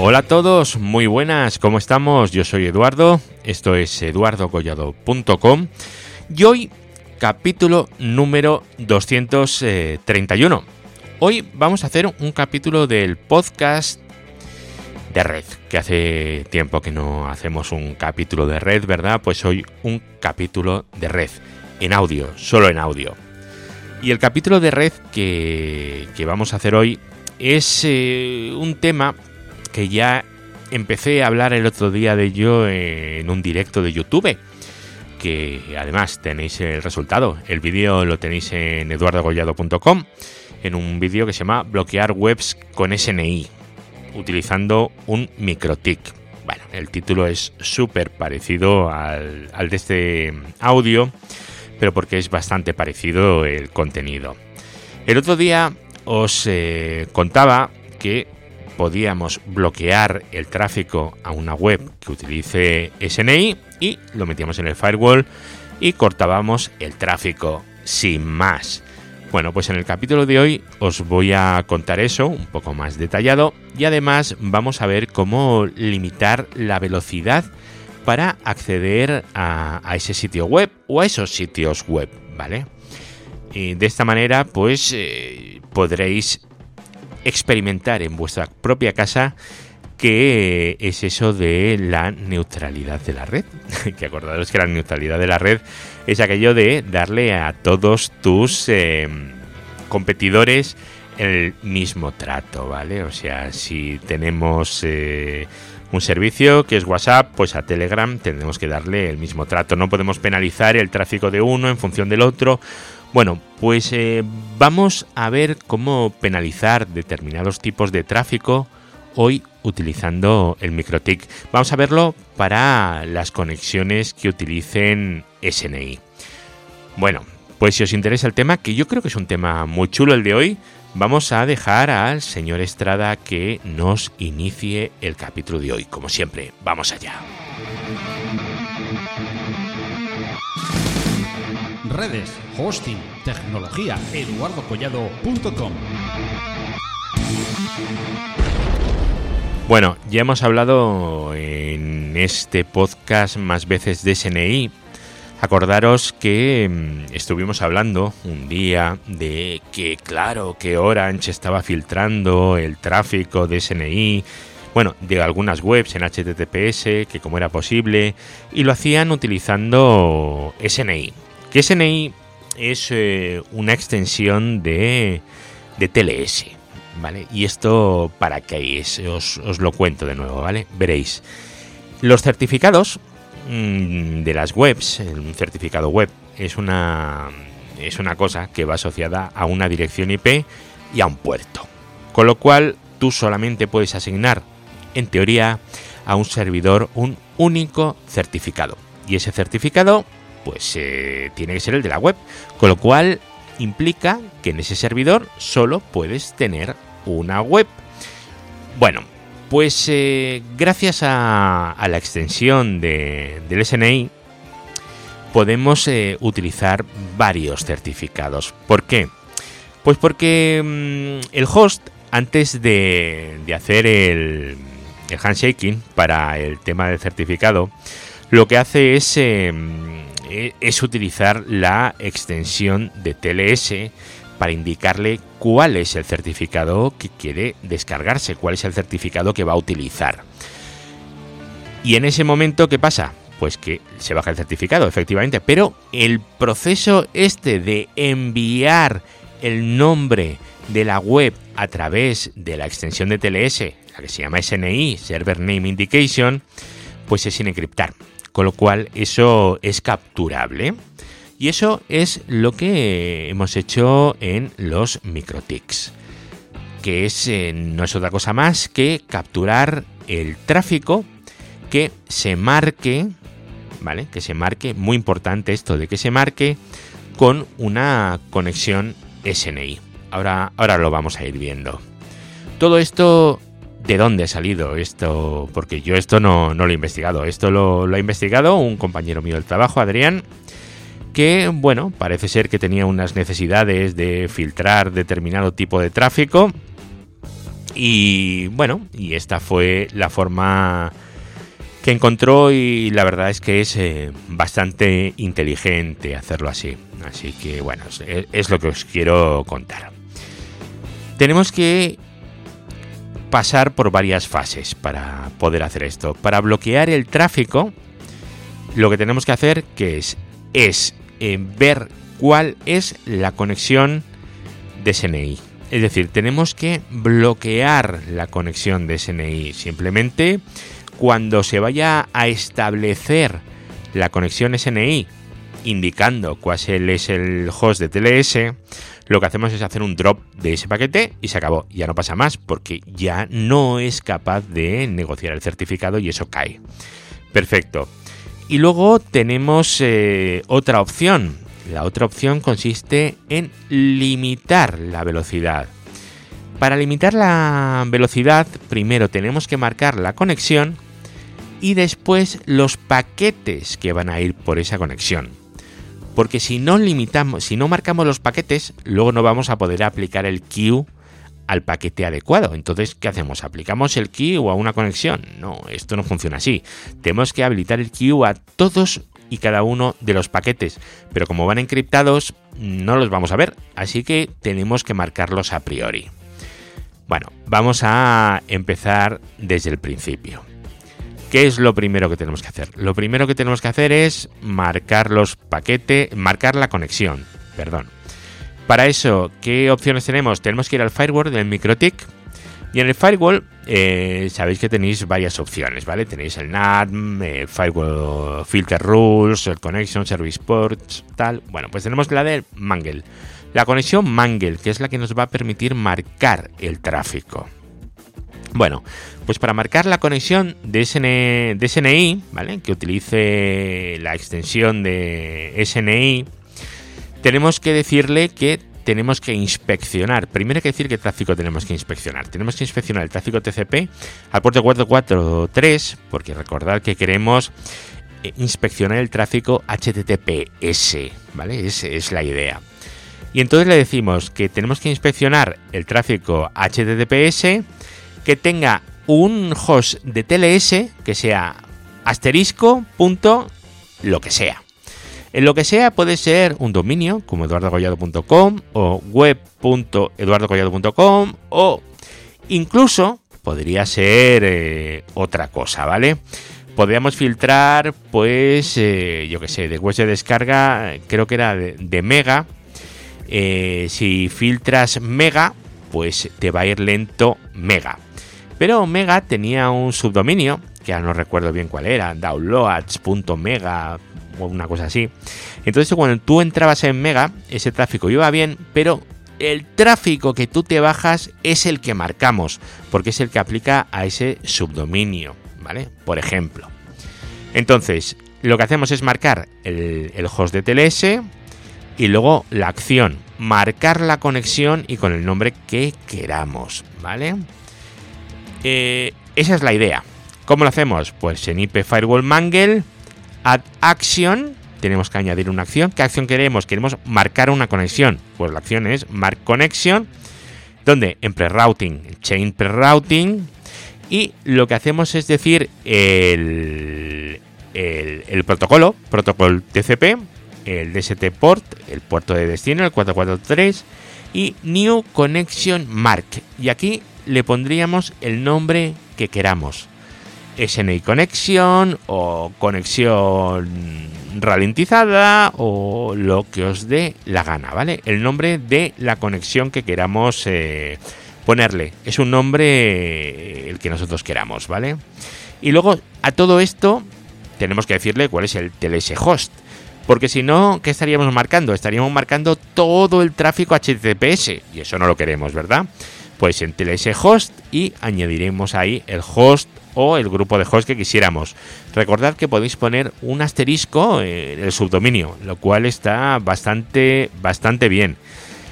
Hola a todos, muy buenas, ¿cómo estamos? Yo soy Eduardo, esto es eduardocollado.com y hoy capítulo número 231. Hoy vamos a hacer un capítulo del podcast de red, que hace tiempo que no hacemos un capítulo de red, ¿verdad? Pues hoy un capítulo de red, en audio, solo en audio. Y el capítulo de red que, vamos a hacer hoy es eh, un tema que ya empecé a hablar el otro día de ello en un directo de YouTube que además tenéis el resultado. El vídeo lo tenéis en eduardogollado.com en un vídeo que se llama Bloquear webs con SNI utilizando un microtic. Bueno, el título es súper parecido al, de este audio, pero porque es bastante parecido el contenido. El otro día os eh, contaba que podíamos bloquear el tráfico a una web que utilice SNI y lo metíamos en el firewall y cortábamos el tráfico sin más. Bueno, pues en el capítulo de hoy os voy a contar eso un poco más detallado y además vamos a ver cómo limitar la velocidad para acceder a, ese sitio web o a esos sitios web, ¿vale? Y de esta manera pues eh, podréis experimentar en vuestra propia casa qué es eso de la neutralidad de la red. que acordaros que la neutralidad de la red es aquello de darle a todos tus em, competidores el mismo trato, ¿vale? O sea, si tenemos eh, un servicio que es WhatsApp, pues a Telegram tendremos que darle el mismo trato. No podemos penalizar el tráfico de uno en función del otro bueno, pues eh, vamos a ver cómo penalizar determinados tipos de tráfico hoy utilizando el MikroTik. Vamos a verlo para las conexiones que utilicen SNI. Bueno, pues si os interesa el tema, que yo creo que es un tema muy chulo el de hoy, vamos a dejar al señor Estrada que nos inicie el capítulo de hoy. Como siempre, vamos allá. Redes, hosting, tecnología, eduardocollado.com. Bueno, ya hemos hablado en este podcast más veces de SNI. Acordaros que mm, estuvimos hablando un día de que, claro, que Orange estaba filtrando el tráfico de SNI, bueno, de algunas webs en HTTPS, que como era posible, y lo hacían utilizando SNI, que SNI es eh, una extensión de, de TLS, ¿vale? Y esto, ¿para qué es? Os, lo cuento de nuevo, ¿vale? Veréis. Los certificados mm, de las webs, un certificado web, es una, es una cosa que va asociada a una dirección IP y a un puerto. Con lo cual, tú solamente puedes asignar, en teoría, a un servidor un único certificado. Y ese certificado pues eh, tiene que ser el de la web. Con lo cual implica que en ese servidor solo puedes tener una web. Bueno, pues eh, gracias a, la extensión de, del SNI podemos eh, utilizar varios certificados. ¿Por qué? Pues porque mm, el host, antes de, hacer el, el, handshaking para el tema del certificado, lo que hace es em, es utilizar la extensión de TLS para indicarle cuál es el certificado que quiere descargarse, cuál es el certificado que va a utilizar. Y en ese momento, ¿qué pasa? Pues que se baja el certificado, efectivamente, pero el proceso este de enviar el nombre de la web a través de la extensión de TLS, la que se llama SNI, Server Name Indication, pues es sin encriptar con lo cual eso es capturable. Y eso es lo que hemos hecho en los microtics, que es, eh, no es otra cosa más que capturar el tráfico que se marque, ¿vale? Que se marque, muy importante esto de que se marque con una conexión SNI. Ahora, ahora lo vamos a ir viendo. Todo esto de dónde ha salido esto, porque yo esto no, lo he investigado, esto lo, ha investigado un compañero mío del trabajo, Adrián, que, bueno, parece ser que tenía unas necesidades de filtrar determinado tipo de tráfico Y bueno, y esta fue la forma que encontró y la verdad es que es eh, bastante inteligente hacerlo así. Así que bueno, es lo que os quiero contar. Tenemos que pasar por varias fases para poder hacer esto. Para bloquear el tráfico, lo que tenemos que hacer que es, es eh, ver cuál es la conexión de SNI. Es decir, tenemos que bloquear la conexión de SNI. Simplemente cuando se vaya a establecer la conexión SNI, indicando cuál es el host de TLS, lo que hacemos es hacer un drop de ese paquete y se acabó. Ya no pasa más porque ya no es capaz de negociar el certificado y eso cae. Perfecto. Y luego tenemos eh, otra opción. La otra opción consiste en limitar la velocidad. Para limitar la velocidad, primero tenemos que marcar la conexión y después los paquetes que van a ir por esa conexión. Porque si no limitamos, si no marcamos los paquetes, luego no vamos a poder aplicar el queue al paquete adecuado. Entonces, ¿qué hacemos? ¿Aplicamos el queue a una conexión? No, esto no funciona así. Tenemos que habilitar el queue a todos y cada uno de los paquetes, pero como van encriptados, no los vamos a ver, así que tenemos que marcarlos a priori. Bueno, vamos a empezar desde el principio. ¿Qué es lo primero que tenemos que hacer? Lo primero que tenemos que hacer es marcar los paquetes, marcar la conexión, perdón. Para eso, ¿qué opciones tenemos? Tenemos que ir al firewall del MikroTik y en el firewall eh, sabéis que tenéis varias opciones, ¿vale? Tenéis el NAT, el firewall filter rules, el connection service ports, tal. Bueno, pues tenemos la de Mangle. La conexión Mangle, que es la que nos va a permitir marcar el tráfico. Bueno, pues para marcar la conexión de, SNI, ¿vale? Que utilice la extensión de SNI, tenemos que decirle que tenemos que inspeccionar. Primero hay que decir qué tráfico tenemos que inspeccionar. Tenemos que inspeccionar el tráfico TCP al puerto 443, porque recordad que queremos eh, inspeccionar el tráfico HTTPS, ¿vale? Esa es la idea. Y entonces le decimos que tenemos que inspeccionar el tráfico HTTPS que tenga un host de TLS que sea asterisco, punto, lo que sea. En lo que sea puede ser un dominio como eduardogollado.com o web.eduardogollado.com o incluso podría ser eh, otra cosa, ¿vale? Podríamos filtrar, pues, eh, yo que sé, de web de descarga, creo que era de, mega. Eh, si filtras mega, pues te va a ir lento mega. Pero Omega tenía un subdominio, que ya no recuerdo bien cuál era, downloads.mega o una cosa así. Entonces cuando tú entrabas en Mega, ese tráfico iba bien, pero el tráfico que tú te bajas es el que marcamos, porque es el que aplica a ese subdominio, ¿vale? Por ejemplo. Entonces, lo que hacemos es marcar el, el host de TLS y luego la acción, marcar la conexión y con el nombre que queramos, ¿vale? Eh, esa es la idea. ¿Cómo lo hacemos? Pues en IP Firewall Mangle, add action, tenemos que añadir una acción. ¿Qué acción queremos? Queremos marcar una conexión. Pues la acción es mark connection, donde en pre-routing, chain pre-routing, y lo que hacemos es decir el, el, el protocolo, protocolo TCP, el DST port, el puerto de destino, el 443, y New Connection Mark. Y aquí le pondríamos el nombre que queramos. SNI Connection o conexión ralentizada o lo que os dé la gana, ¿vale? El nombre de la conexión que queramos eh, ponerle. Es un nombre eh, el que nosotros queramos, ¿vale? Y luego a todo esto tenemos que decirle cuál es el TLS host. Porque si no, ¿qué estaríamos marcando? Estaríamos marcando todo el tráfico HTTPS. Y eso no lo queremos, ¿verdad? pues en ese host y añadiremos ahí el host o el grupo de hosts que quisiéramos. Recordad que podéis poner un asterisco en el subdominio, lo cual está bastante, bastante bien.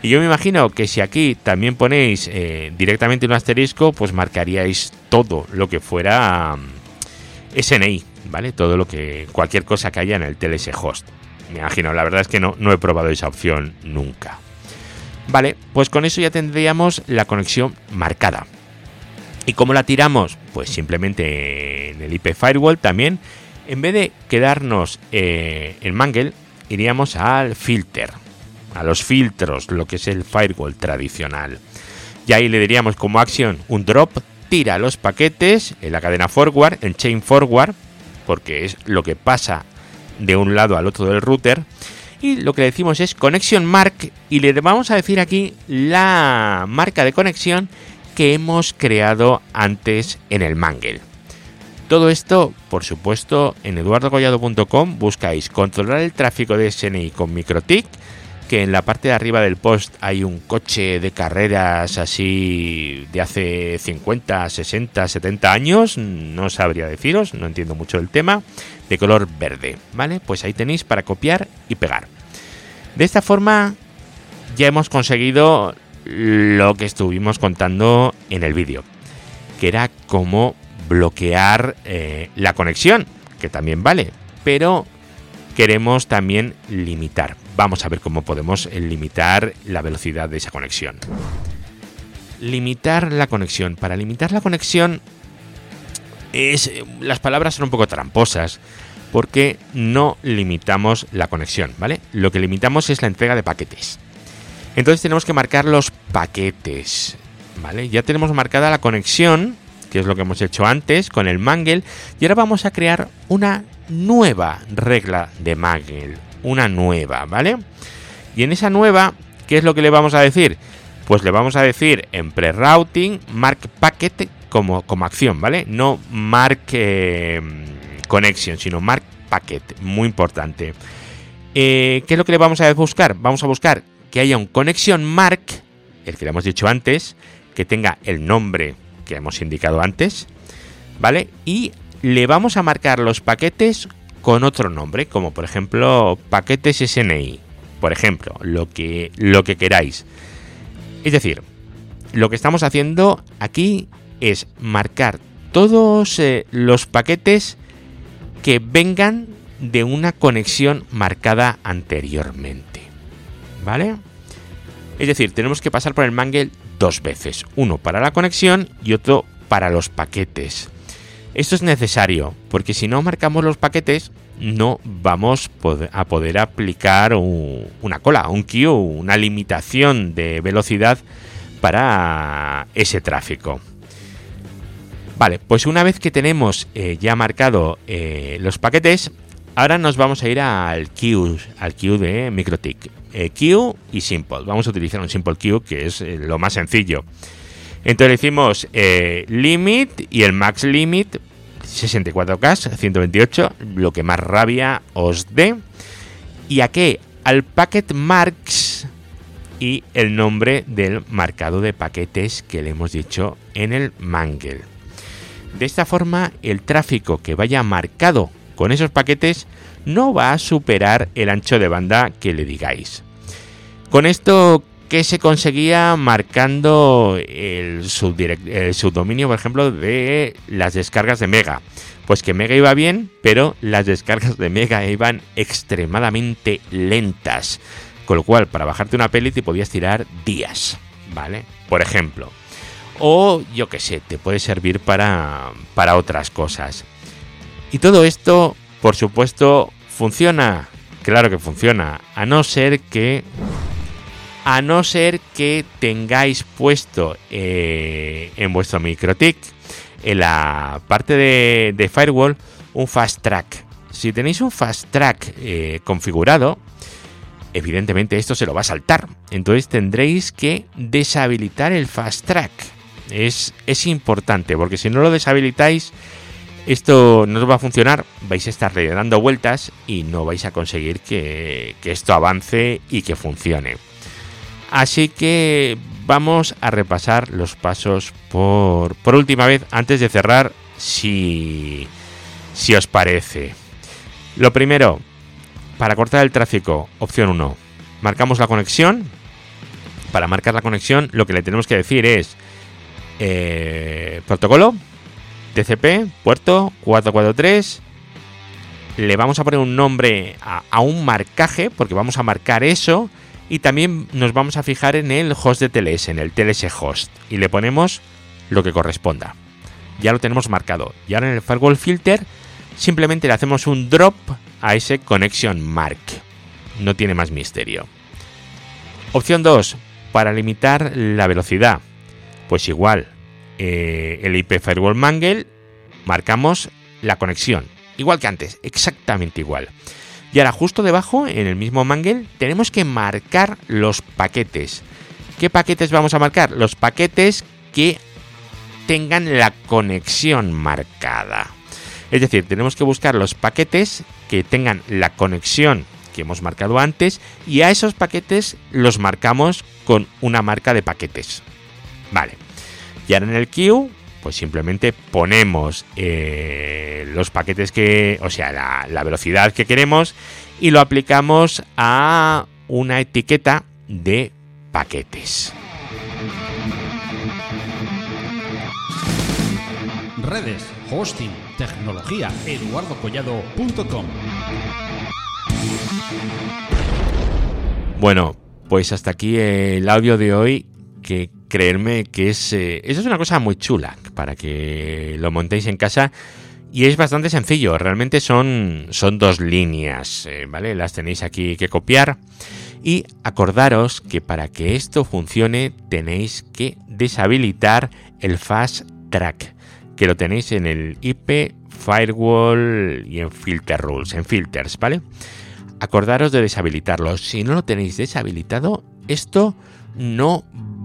Y yo me imagino que si aquí también ponéis eh, directamente un asterisco, pues marcaríais todo lo que fuera mm, SNI, ¿vale? Todo lo que, cualquier cosa que haya en el TLS host. Me imagino, la verdad es que no, no he probado esa opción nunca. Vale, pues con eso ya tendríamos la conexión marcada. ¿Y cómo la tiramos? Pues simplemente en el IP Firewall también. En vez de quedarnos eh, en Mangle, iríamos al filter, a los filtros, lo que es el firewall tradicional. Y ahí le diríamos como acción un drop, tira los paquetes en la cadena forward, en chain forward, porque es lo que pasa de un lado al otro del router. Y lo que le decimos es connection mark y le vamos a decir aquí la marca de conexión que hemos creado antes en el Mangle. Todo esto, por supuesto, en eduardogollado.com buscáis controlar el tráfico de SNI con MikroTik, que en la parte de arriba del post hay un coche de carreras así de hace 50, 60, 70 años, no sabría deciros, no entiendo mucho el tema, de color verde, ¿vale? Pues ahí tenéis para copiar y pegar. De esta forma ya hemos conseguido lo que estuvimos contando en el vídeo, que era cómo bloquear eh, la conexión, que también vale, pero queremos también limitar. Vamos a ver cómo podemos limitar la velocidad de esa conexión. Limitar la conexión. Para limitar la conexión es las palabras son un poco tramposas porque no limitamos la conexión, ¿vale? Lo que limitamos es la entrega de paquetes. Entonces tenemos que marcar los paquetes. ¿Vale? Ya tenemos marcada la conexión, que es lo que hemos hecho antes con el Mangle, y ahora vamos a crear una nueva regla de Mangle, una nueva, ¿vale? Y en esa nueva, ¿qué es lo que le vamos a decir? Pues le vamos a decir en pre-routing mark packet como, como acción, ¿vale? No mark eh, connection, sino mark packet, muy importante. Eh, ¿Qué es lo que le vamos a buscar? Vamos a buscar que haya un connection mark, el que le hemos dicho antes, que tenga el nombre que hemos indicado antes, ¿vale? Y le vamos a marcar los paquetes con otro nombre, como por ejemplo paquetes SNI, por ejemplo, lo que, lo que queráis. Es decir, lo que estamos haciendo aquí es marcar todos eh, los paquetes que vengan de una conexión marcada anteriormente. ¿vale? Es decir, tenemos que pasar por el mangle dos veces, uno para la conexión y otro para los paquetes. Esto es necesario, porque si no marcamos los paquetes, no vamos a poder aplicar una cola, un queue, una limitación de velocidad para ese tráfico. Vale, pues una vez que tenemos eh, ya marcado eh, los paquetes, ahora nos vamos a ir al queue, al queue de MikroTik. Eh, Q y Simple. Vamos a utilizar un Simple Q que es eh, lo más sencillo. Entonces decimos eh, limit y el max limit 64K, 128, lo que más rabia os dé. ¿Y a qué? Al packet marks y el nombre del marcado de paquetes que le hemos dicho en el mangle. De esta forma, el tráfico que vaya marcado con esos paquetes no va a superar el ancho de banda que le digáis. Con esto, ¿qué se conseguía marcando el, subdominio, por ejemplo, de las descargas de Mega? Pues que Mega iba bien, pero las descargas de Mega iban extremadamente lentas. Con lo cual, para bajarte una peli te podías tirar días, ¿vale? Por ejemplo. O yo qué sé, te puede servir para, para otras cosas. Y todo esto, por supuesto, ¿Funciona? Claro que funciona, a no ser que a no ser que tengáis puesto eh, en vuestro MikroTik en la parte de, firewall un fast track. Si tenéis un fast track eh, configurado, evidentemente esto se lo va a saltar. Entonces tendréis que deshabilitar el fast track. Es, importante porque si no lo deshabilitáis esto no os va a funcionar, vais a estar dando vueltas y no vais a conseguir que, esto avance y que funcione. Así que vamos a repasar los pasos por, por última vez antes de cerrar, si, si os parece. Lo primero, para cortar el tráfico, opción 1, marcamos la conexión. Para marcar la conexión, lo que le tenemos que decir es eh, protocolo TCP, puerto 443. Le vamos a poner un nombre a, un marcaje, porque vamos a marcar eso. Y también nos vamos a fijar en el host de TLS, en el TLS host. Y le ponemos lo que corresponda. Ya lo tenemos marcado. Y ahora en el Firewall Filter simplemente le hacemos un drop a ese Connection Mark. No tiene más misterio. Opción 2. Para limitar la velocidad. Pues igual, eh, el IP Firewall Mangle marcamos la conexión. Igual que antes, exactamente igual. Y ahora justo debajo, en el mismo mangle, tenemos que marcar los paquetes. ¿Qué paquetes vamos a marcar? Los paquetes que tengan la conexión marcada. Es decir, tenemos que buscar los paquetes que tengan la conexión que hemos marcado antes y a esos paquetes los marcamos con una marca de paquetes. Vale. Y ahora en el queue, pues simplemente ponemos eh, los paquetes que, o sea, la, la velocidad que queremos y lo aplicamos a una etiqueta de paquetes. Redes, hosting, tecnología, eduardocollado.com. Bueno, pues hasta aquí el audio de hoy, que creerme que es... Eh, eso es una cosa muy chula para que lo montéis en casa. Y es bastante sencillo, realmente son, son dos líneas, eh, ¿vale? Las tenéis aquí que copiar. Y acordaros que para que esto funcione tenéis que deshabilitar el Fast Track, que lo tenéis en el IP Firewall y en Filter Rules, en Filters, ¿vale? Acordaros de deshabilitarlo. Si no lo tenéis deshabilitado, esto no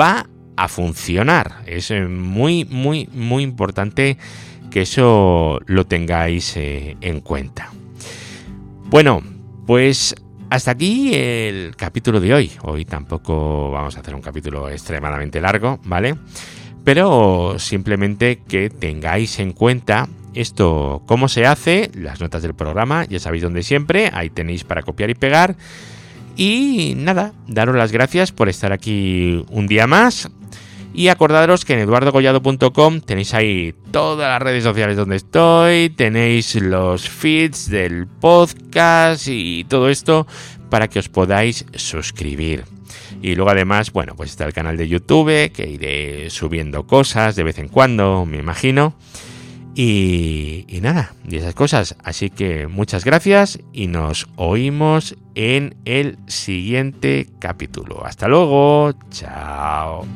va a funcionar. Es eh, muy, muy, muy importante que eso lo tengáis eh, en cuenta. Bueno, pues hasta aquí el capítulo de hoy. Hoy tampoco vamos a hacer un capítulo extremadamente largo, ¿vale? Pero simplemente que tengáis en cuenta esto, cómo se hace, las notas del programa, ya sabéis dónde siempre, ahí tenéis para copiar y pegar. Y nada, daros las gracias por estar aquí un día más. Y acordaros que en eduardogollado.com tenéis ahí todas las redes sociales donde estoy, tenéis los feeds del podcast y todo esto para que os podáis suscribir. Y luego además, bueno, pues está el canal de YouTube, que iré subiendo cosas de vez en cuando, me imagino. Y, y, nada, y esas cosas. Así que muchas gracias y nos oímos en el siguiente capítulo. Hasta luego, chao.